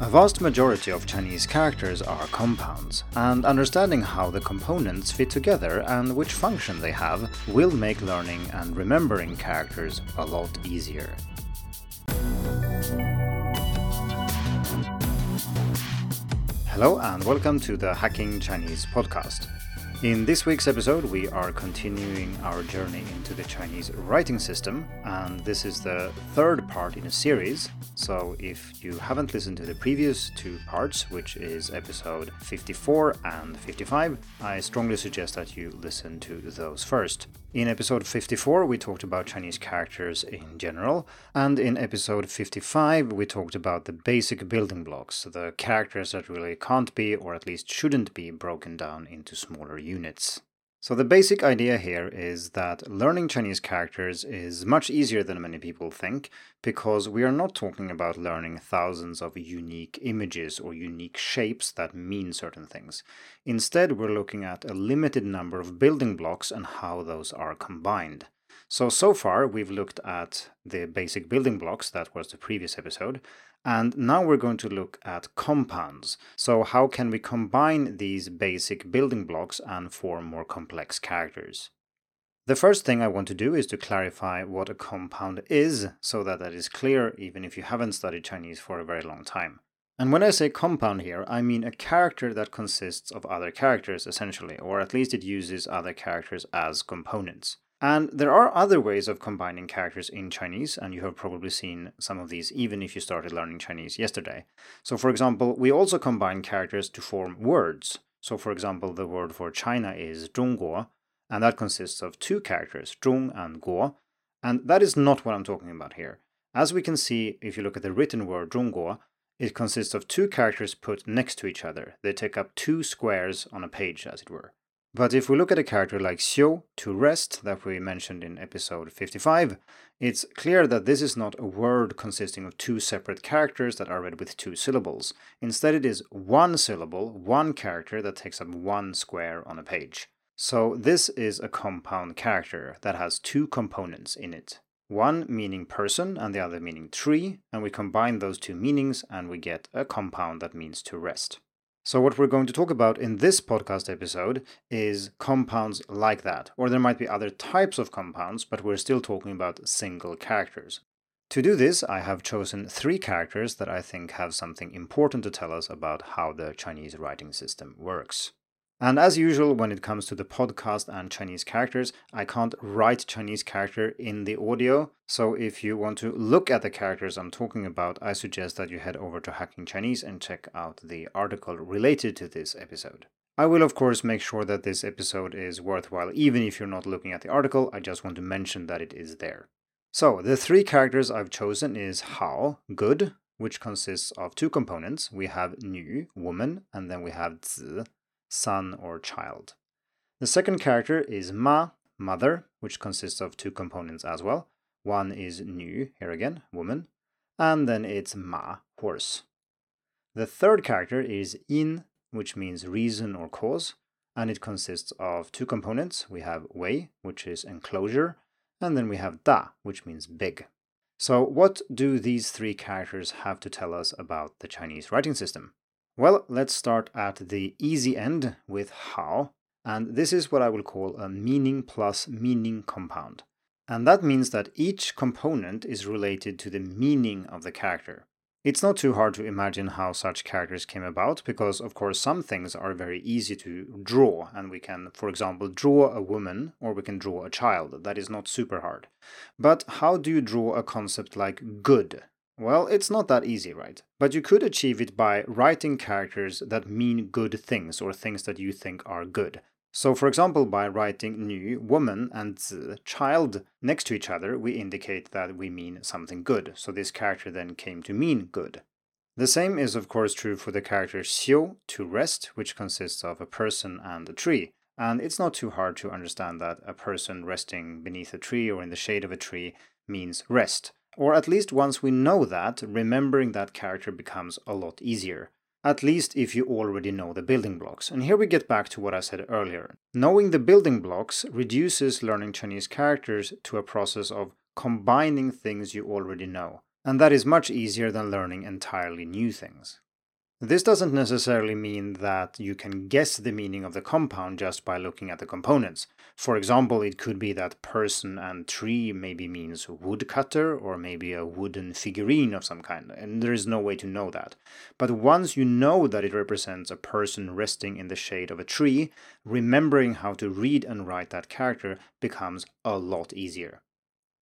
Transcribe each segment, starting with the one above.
A vast majority of Chinese characters are compounds, and understanding how the components fit together and which function they have will make learning and remembering characters a lot easier. Hello, and welcome to the Hacking Chinese podcast. In this week's episode, we are continuing our journey into the Chinese writing system, and this is the third part in a series. So, if you haven't listened to the previous two parts, which is episode 54 and 55, I strongly suggest that you listen to those first. In episode 54, we talked about Chinese characters in general, and in episode 55, we talked about the basic building blocks, the characters that really can't be, or at least shouldn't be, broken down into smaller units. So, the basic idea here is that learning Chinese characters is much easier than many people think because we are not talking about learning thousands of unique images or unique shapes that mean certain things. Instead, we're looking at a limited number of building blocks and how those are combined. So, so far, we've looked at the basic building blocks, that was the previous episode, and now we're going to look at compounds. So, how can we combine these basic building blocks and form more complex characters? The first thing I want to do is to clarify what a compound is so that that is clear even if you haven't studied Chinese for a very long time. And when I say compound here, I mean a character that consists of other characters essentially, or at least it uses other characters as components. And there are other ways of combining characters in Chinese, and you have probably seen some of these even if you started learning Chinese yesterday. So, for example, we also combine characters to form words. So, for example, the word for China is 中国, and that consists of two characters, 中 and 国, and that is not what I'm talking about here. As we can see, if you look at the written word 中国, it consists of two characters put next to each other. They take up two squares on a page, as it were. But if we look at a character like xiu, to rest, that we mentioned in episode 55, it's clear that this is not a word consisting of two separate characters that are read with two syllables. Instead, it is one syllable, one character that takes up one square on a page. So this is a compound character that has two components in it. One meaning person and the other meaning tree, and we combine those two meanings and we get a compound that means to rest. So, what we're going to talk about in this podcast episode is compounds like that, or there might be other types of compounds, but we're still talking about single characters. To do this, I have chosen three characters that I think have something important to tell us about how the Chinese writing system works. And as usual, when it comes to the podcast and Chinese characters, I can't write Chinese character in the audio. So if you want to look at the characters I'm talking about, I suggest that you head over to Hacking Chinese and check out the article related to this episode. I will, of course, make sure that this episode is worthwhile, even if you're not looking at the article. I just want to mention that it is there. So, the three characters I've chosen is Hao, good, which consists of two components. We have Nu, woman, and then we have Zi, son or child. The second character is Ma, mother, which consists of two components as well. One is Nu, here again, woman, and then it's Ma, horse. The third character is Yin, which means reason or cause, and it consists of two components. We have Wei, which is enclosure, and then we have Da, which means big. So, what do these three characters have to tell us about the Chinese writing system? Well, let's start at the easy end with hao, and this is what I will call a meaning plus meaning compound. And that means that each component is related to the meaning of the character. It's not too hard to imagine how such characters came about, because of course some things are very easy to draw, and we can, for example, draw a woman or we can draw a child. That is not super hard. But how do you draw a concept like good? Well, it's not that easy, right? But you could achieve it by writing characters that mean good things or things that you think are good. So, for example, by writing Nu, woman, and Zi, child, next to each other, we indicate that we mean something good. So, this character then came to mean good. The same is, of course, true for the character Xiu, to rest, which consists of a person and a tree. And it's not too hard to understand that a person resting beneath a tree or in the shade of a tree means rest. Or at least once we know that, remembering that character becomes a lot easier. At least if you already know the building blocks. And here we get back to what I said earlier. Knowing the building blocks reduces learning Chinese characters to a process of combining things you already know. And that is much easier than learning entirely new things. This doesn't necessarily mean that you can guess the meaning of the compound just by looking at the components. For example, it could be that person and tree maybe means woodcutter or maybe a wooden figurine of some kind, and there is no way to know that. But once you know that it represents a person resting in the shade of a tree, remembering how to read and write that character becomes a lot easier.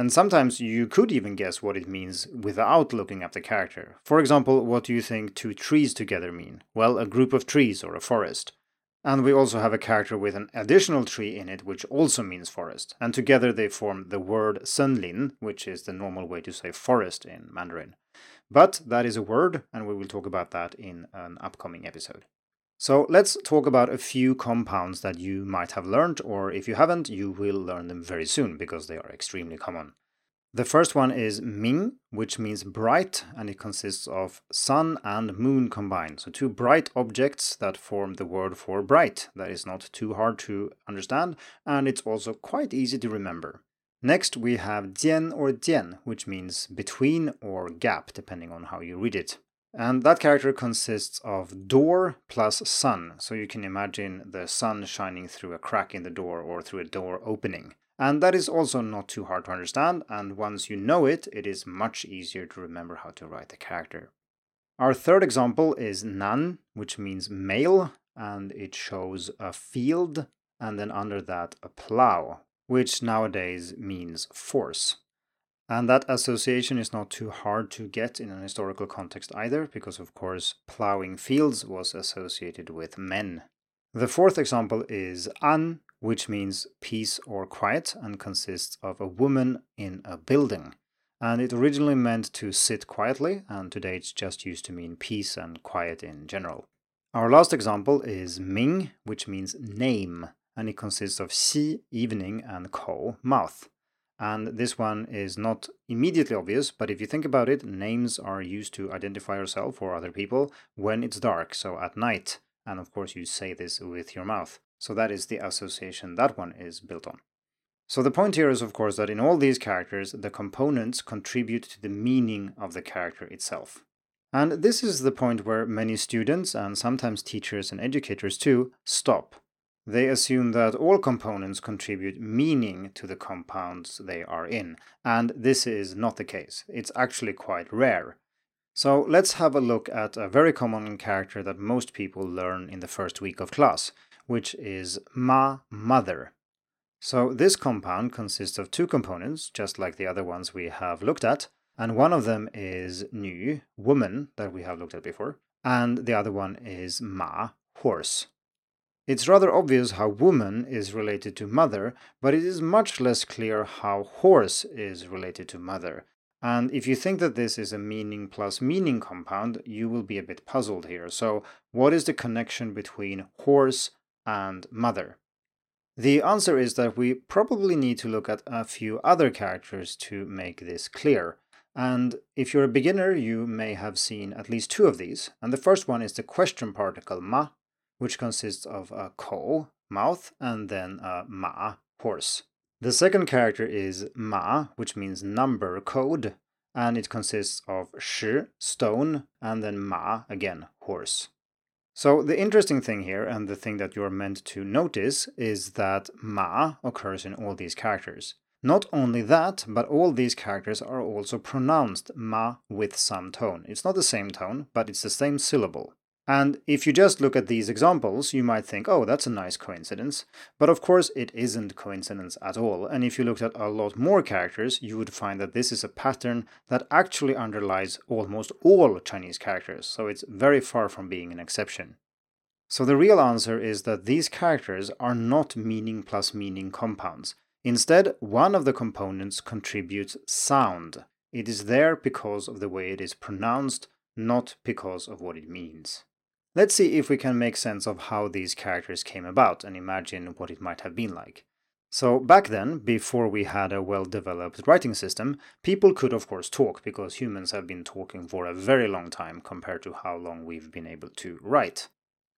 And sometimes you could even guess what it means without looking up the character. For example, what do you think two trees together mean? Well, a group of trees or a forest. And we also have a character with an additional tree in it, which also means forest. And together they form the word senlin, which is the normal way to say forest in Mandarin. But that is a word, and we will talk about that in an upcoming episode. So let's talk about a few compounds that you might have learned, or if you haven't, you will learn them very soon because they are extremely common. The first one is Ming, which means bright, and it consists of sun and moon combined. So, two bright objects that form the word for bright. That is not too hard to understand, and it's also quite easy to remember. Next, we have Jian or Jian, which means between or gap, depending on how you read it. And that character consists of door plus sun. So you can imagine the sun shining through a crack in the door or through a door opening. And that is also not too hard to understand, and once you know it, it is much easier to remember how to write the character. Our third example is nan, which means male, and it shows a field, and then under that a plow, which nowadays means force. And that association is not too hard to get in an historical context either, because of course, plowing fields was associated with men. The fourth example is an, which means peace or quiet and consists of a woman in a building. And it originally meant to sit quietly, and today it's just used to mean peace and quiet in general. Our last example is Ming, which means name, and it consists of xi, evening, and ko, mouth. And this one is not immediately obvious, but if you think about it, names are used to identify yourself or other people when it's dark, so at night. And of course, you say this with your mouth. So that is the association that one is built on. So the point here is, of course, that in all these characters, the components contribute to the meaning of the character itself. And this is the point where many students, and sometimes teachers and educators too, stop they assume that all components contribute meaning to the compounds they are in, and this is not the case. It's actually quite rare. So let's have a look at a very common character that most people learn in the first week of class, which is ma, mother. So this compound consists of two components, just like the other ones we have looked at, and one of them is nu, woman, that we have looked at before, and the other one is ma, horse. It's rather obvious how woman is related to mother, but it is much less clear how horse is related to mother. And if you think that this is a meaning plus meaning compound, you will be a bit puzzled here. So, what is the connection between horse and mother? The answer is that we probably need to look at a few other characters to make this clear. And if you're a beginner, you may have seen at least two of these. And the first one is the question particle ma, which consists of a ko, mouth, and then a ma, horse. The second character is ma, which means number code, and it consists of shi, stone, and then ma, again, horse. So the interesting thing here, and the thing that you're meant to notice, is that ma occurs in all these characters. Not only that, but all these characters are also pronounced ma with some tone. It's not the same tone, but it's the same syllable. And if you just look at these examples, you might think, oh, that's a nice coincidence. But of course, it isn't coincidence at all. And if you looked at a lot more characters, you would find that this is a pattern that actually underlies almost all Chinese characters. So it's very far from being an exception. So the real answer is that these characters are not meaning plus meaning compounds. Instead, one of the components contributes sound. It is there because of the way it is pronounced, not because of what it means. Let's see if we can make sense of how these characters came about and imagine what it might have been like. So, back then, before we had a well developed writing system, people could of course talk because humans have been talking for a very long time compared to how long we've been able to write.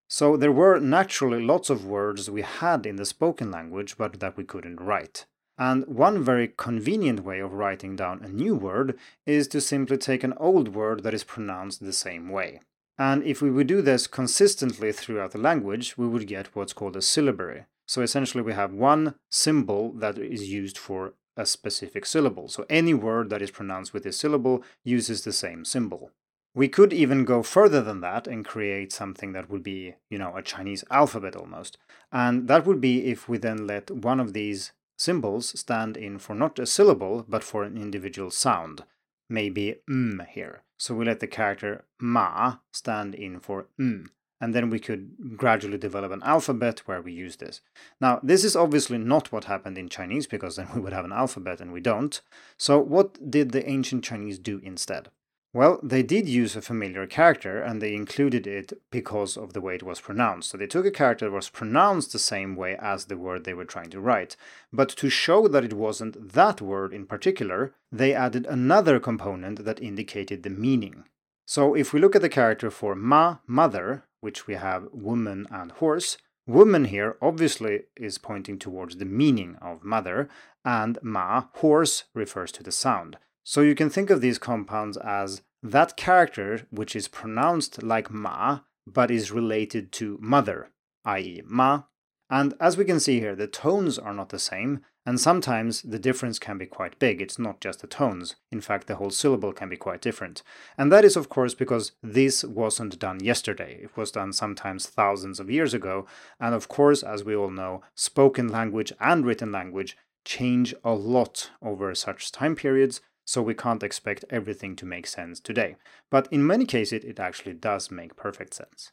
So, there were naturally lots of words we had in the spoken language but that we couldn't write. And one very convenient way of writing down a new word is to simply take an old word that is pronounced the same way. And if we would do this consistently throughout the language, we would get what's called a syllabary. So essentially, we have one symbol that is used for a specific syllable. So any word that is pronounced with this syllable uses the same symbol. We could even go further than that and create something that would be, you know, a Chinese alphabet almost. And that would be if we then let one of these symbols stand in for not a syllable, but for an individual sound. Maybe m here. So we let the character ma stand in for m. And then we could gradually develop an alphabet where we use this. Now, this is obviously not what happened in Chinese, because then we would have an alphabet and we don't. So, what did the ancient Chinese do instead? Well, they did use a familiar character and they included it because of the way it was pronounced. So they took a character that was pronounced the same way as the word they were trying to write. But to show that it wasn't that word in particular, they added another component that indicated the meaning. So if we look at the character for ma, mother, which we have woman and horse, woman here obviously is pointing towards the meaning of mother, and ma, horse, refers to the sound. So you can think of these compounds as that character which is pronounced like ma but is related to mother, i.e., ma. And as we can see here, the tones are not the same, and sometimes the difference can be quite big. It's not just the tones. In fact, the whole syllable can be quite different. And that is, of course, because this wasn't done yesterday. It was done sometimes thousands of years ago. And of course, as we all know, spoken language and written language change a lot over such time periods, so we can't expect everything to make sense today. But in many cases, it actually does make perfect sense.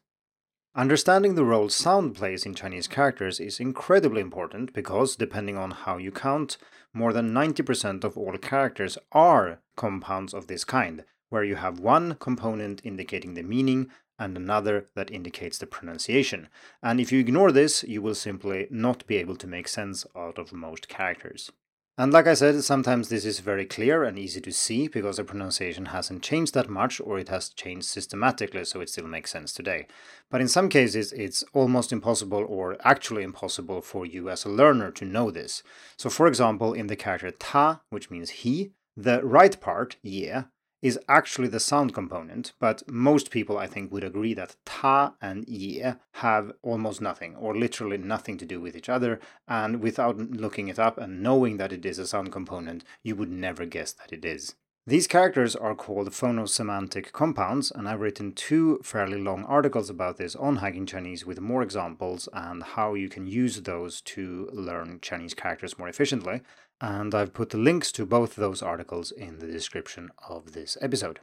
Understanding the role sound plays in Chinese characters is incredibly important because, depending on how you count, more than 90% of all characters are compounds of this kind, where you have one component indicating the meaning and another that indicates the pronunciation. And if you ignore this, you will simply not be able to make sense out of most characters. And like I said, sometimes this is very clear and easy to see because the pronunciation hasn't changed that much or it has changed systematically so it still makes sense today. But in some cases, it's almost impossible or actually impossible for you as a learner to know this. So, for example, in the character ta, which means he, the right part, yeah, is actually the sound component, but most people I think would agree that ta and ye have almost nothing, or literally nothing to do with each other, and without looking it up and knowing that it is a sound component, you would never guess that it is. These characters are called phonosemantic compounds, and I've written two fairly long articles about this on Hacking Chinese with more examples and how you can use those to learn Chinese characters more efficiently and I've put the links to both those articles in the description of this episode.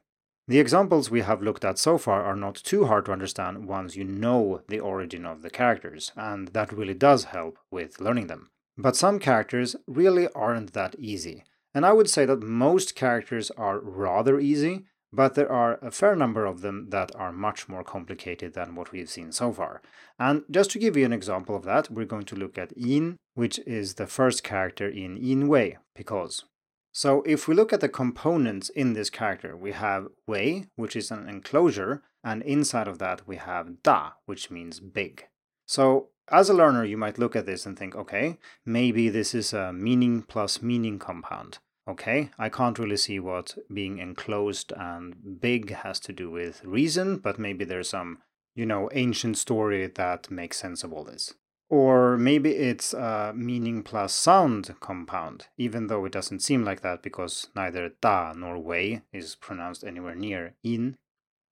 The examples we have looked at so far are not too hard to understand once you know the origin of the characters, and that really does help with learning them. But some characters really aren't that easy, and I would say that most characters are rather easy, but there are a fair number of them that are much more complicated than what we've seen so far. And just to give you an example of that, we're going to look at yin, which is the first character in yin wei, because. So if we look at the components in this character, we have wei, which is an enclosure, and inside of that we have da, which means big. So as a learner, you might look at this and think, okay, maybe this is a meaning plus meaning compound. Okay, I can't really see what being enclosed and big has to do with reason, but maybe there's some, you know, ancient story that makes sense of all this. Or maybe it's a meaning plus sound compound, even though it doesn't seem like that because neither da nor wei is pronounced anywhere near in.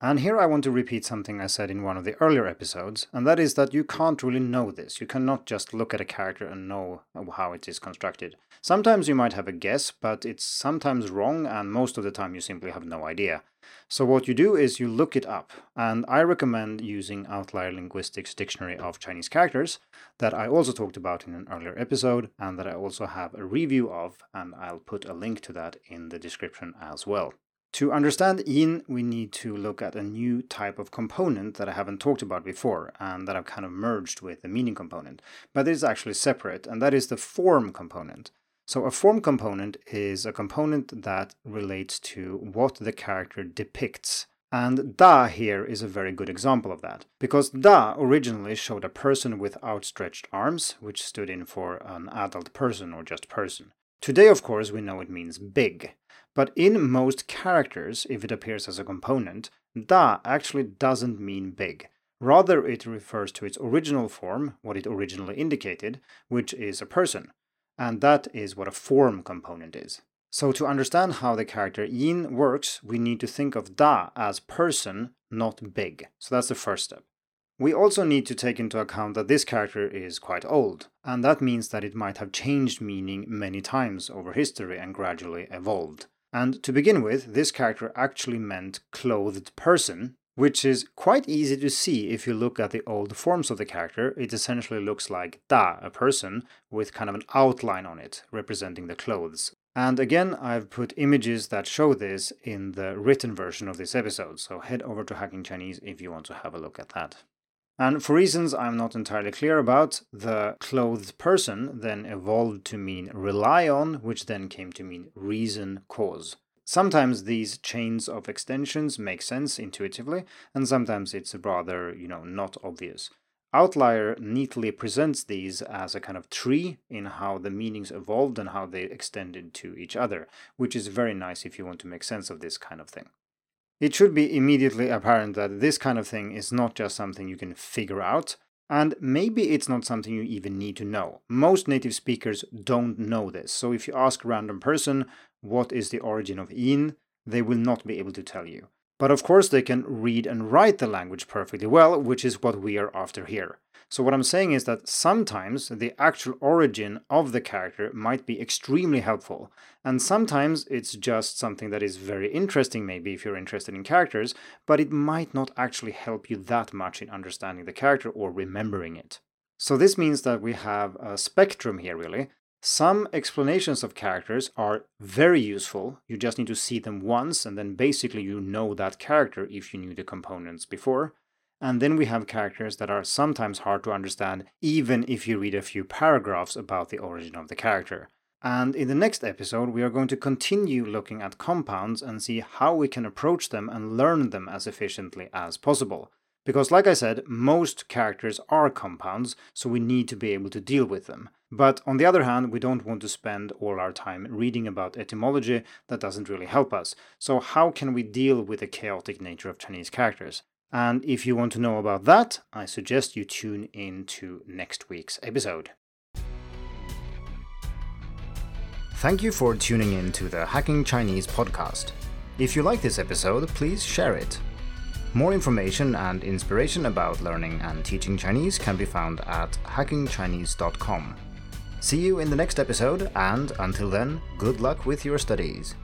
And here I want to repeat something I said in one of the earlier episodes, and that is that you can't really know this. You cannot just look at a character and know how it is constructed. Sometimes you might have a guess, but it's sometimes wrong, and most of the time you simply have no idea. So what you do is you look it up, and I recommend using Outlier Linguistics Dictionary of Chinese Characters, that I also talked about in an earlier episode, and that I also have a review of, and I'll put a link to that in the description as well. To understand yin, we need to look at a new type of component that I haven't talked about before and that I've kind of merged with the meaning component. But it is actually separate, and that is the form component. So a form component is a component that relates to what the character depicts. And da here is a very good example of that, because da originally showed a person with outstretched arms, which stood in for an adult person or just person. Today, of course, we know it means big. But in most characters, if it appears as a component, da actually doesn't mean big. Rather, it refers to its original form, what it originally indicated, which is a person. And that is what a form component is. So, to understand how the character yin works, we need to think of da as person, not big. So, that's the first step. We also need to take into account that this character is quite old, and that means that it might have changed meaning many times over history and gradually evolved. And to begin with, this character actually meant clothed person, which is quite easy to see if you look at the old forms of the character. It essentially looks like da, a person, with kind of an outline on it, representing the clothes. And again, I've put images that show this in the written version of this episode, so head over to Hacking Chinese if you want to have a look at that. And for reasons I'm not entirely clear about, the clothed person then evolved to mean rely on, which then came to mean reason cause. Sometimes these chains of extensions make sense intuitively, and sometimes it's rather, you know, not obvious. Outlier neatly presents these as a kind of tree in how the meanings evolved and how they extended to each other, which is very nice if you want to make sense of this kind of thing. It should be immediately apparent that this kind of thing is not just something you can figure out, and maybe it's not something you even need to know. Most native speakers don't know this, so if you ask a random person what is the origin of in, they will not be able to tell you. But of course, they can read and write the language perfectly well, which is what we are after here. So, what I'm saying is that sometimes the actual origin of the character might be extremely helpful, and sometimes it's just something that is very interesting, maybe if you're interested in characters, but it might not actually help you that much in understanding the character or remembering it. So, this means that we have a spectrum here, really. Some explanations of characters are very useful. You just need to see them once, and then basically you know that character if you knew the components before. And then we have characters that are sometimes hard to understand, even if you read a few paragraphs about the origin of the character. And in the next episode, we are going to continue looking at compounds and see how we can approach them and learn them as efficiently as possible. Because, like I said, most characters are compounds, so we need to be able to deal with them. But on the other hand, we don't want to spend all our time reading about etymology that doesn't really help us. So, how can we deal with the chaotic nature of Chinese characters? And if you want to know about that, I suggest you tune in to next week's episode. Thank you for tuning in to the Hacking Chinese podcast. If you like this episode, please share it. More information and inspiration about learning and teaching Chinese can be found at hackingchinese.com. See you in the next episode, and until then, good luck with your studies.